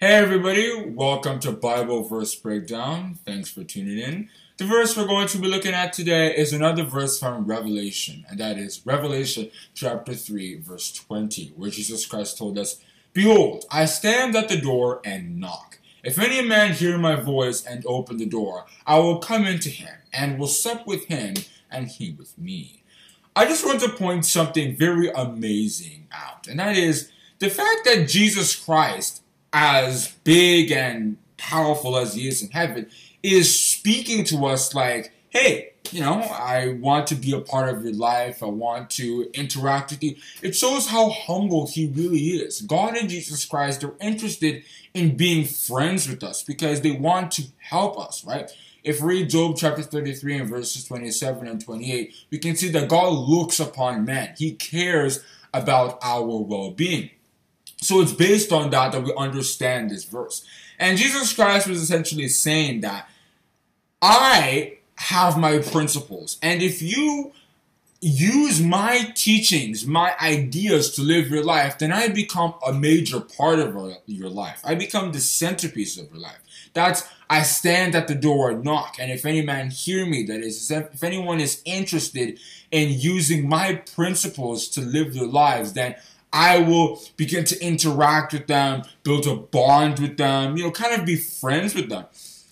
Hey everybody, welcome to Bible Verse Breakdown. Thanks for tuning in. The verse we're going to be looking at today is another verse from Revelation, and that is Revelation chapter 3, verse 20, where Jesus Christ told us, Behold, I stand at the door and knock. If any man hear my voice and open the door, I will come into him, and will sup with him, and he with me. I just want to point something very amazing out, and that is the fact that Jesus Christ as big and powerful as he is in heaven, is speaking to us like, hey, you know, I want to be a part of your life. I want to interact with you. It shows how humble he really is. God and Jesus Christ are interested in being friends with us because they want to help us, right? If we read Job chapter 33 and verses 27 and 28, we can see that God looks upon man. He cares about our well being. So it's based on that that we understand this verse. And Jesus Christ was essentially saying that I have my principles. And if you use my teachings, my ideas to live your life, then I become a major part of your life. I become the centerpiece of your life. That's I stand at the door and knock, and if any man hear me, that is, if anyone is interested in using my principles to live their lives, then I will begin to interact with them, build a bond with them, you know, kind of be friends with them.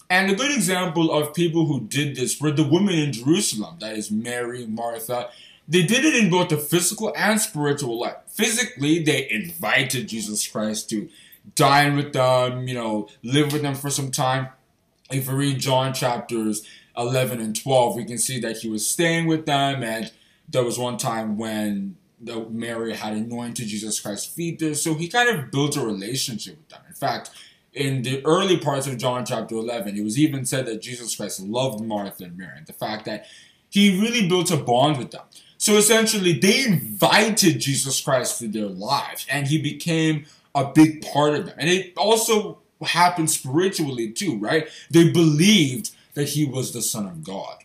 And a good example of people who did this were the women in Jerusalem, that is Mary, Martha. They did it in both the physical and spiritual life. Physically, they invited Jesus Christ to dine with them, you know, live with them for some time. If we read John chapters 11 and 12, we can see that he was staying with them, and there was one time when that Mary had anointed Jesus Christ's feet there. So he kind of built a relationship with them. In fact, in the early parts of John chapter 11, it was even said that Jesus Christ loved Martha and Mary. The fact that he really built a bond with them. So essentially, they invited Jesus Christ to their lives, and he became a big part of them. And it also happened spiritually too, right? They believed that he was the Son of God.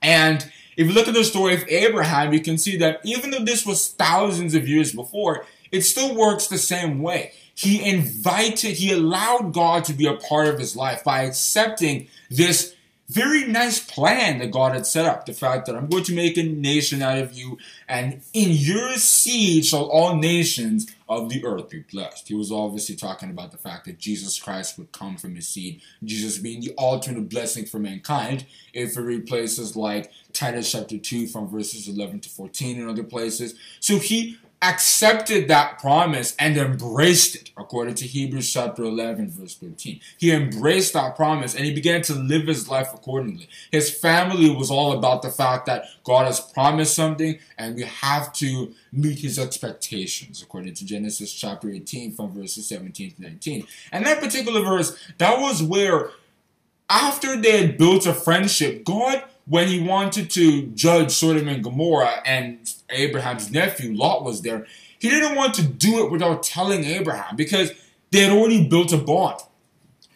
And if you look at the story of Abraham, you can see that even though this was thousands of years before, it still works the same way. He invited, he allowed God to be a part of his life by accepting this very nice plan that God had set up. The fact that I'm going to make a nation out of you, and in your seed shall all nations of the earth be blessed. He was obviously talking about the fact that Jesus Christ would come from his seed, Jesus being the ultimate blessing for mankind. If we read places like Titus chapter 2 from verses 11 to 14 and other places. So he accepted that promise and embraced it, according to Hebrews chapter 11, verse 13. He embraced that promise and he began to live his life accordingly. His family was all about the fact that God has promised something and we have to meet his expectations, according to Genesis chapter 18, from verses 17 to 19. And that particular verse, that was where, after they had built a friendship, God when he wanted to judge Sodom and Gomorrah and Abraham's nephew Lot was there, he didn't want to do it without telling Abraham because they had already built a bond.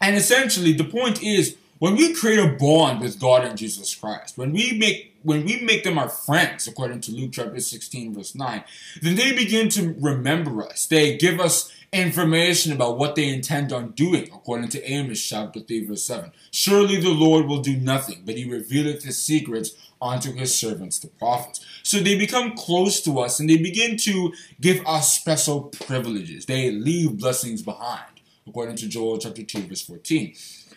And essentially, the point is when we create a bond with God and Jesus Christ, when we make when we make them our friends, according to Luke chapter 16, verse 9, then they begin to remember us. They give us information about what they intend on doing, according to Amos chapter 3, verse 7. Surely the Lord will do nothing, but he revealeth his secrets unto his servants, the prophets. So they become close to us and they begin to give us special privileges. They leave blessings behind, according to Joel chapter 2, verse 14.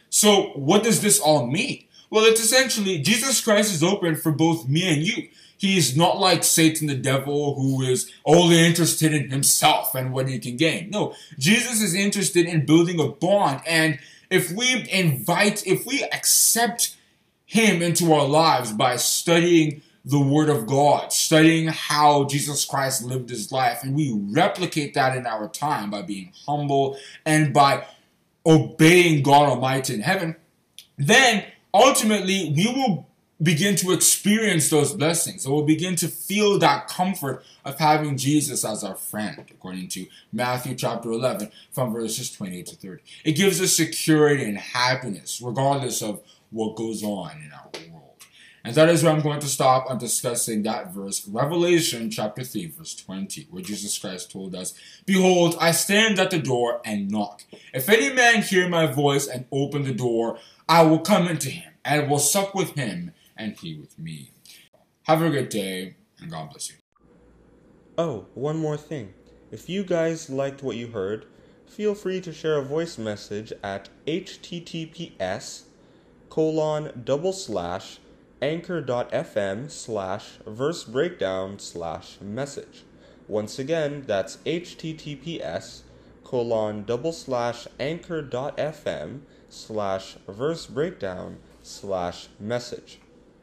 So what does this all mean? Well, it's essentially Jesus Christ is open for both me and you. He's not like Satan the devil who is only interested in himself and what he can gain. No, Jesus is interested in building a bond. And if we invite, if we accept him into our lives by studying the Word of God, studying how Jesus Christ lived his life, and we replicate that in our time by being humble and by obeying God Almighty in heaven, then ultimately we will begin to experience those blessings. So we'll begin to feel that comfort of having Jesus as our friend, according to Matthew chapter 11, from verses 28 to 30. It gives us security and happiness, regardless of what goes on in our world. And that is where I'm going to stop on discussing that verse, Revelation chapter 3, verse 20, where Jesus Christ told us, Behold, I stand at the door and knock. If any man hear my voice and open the door, I will come into him and will sup with him and he with me. Have a good day and God bless you. Oh, one more thing. If you guys liked what you heard, feel free to share a voice message at https colon double slash anchor.fm slash verse breakdown slash message. Once again, that's https colon double slash anchor.fm slash verse breakdown slash message.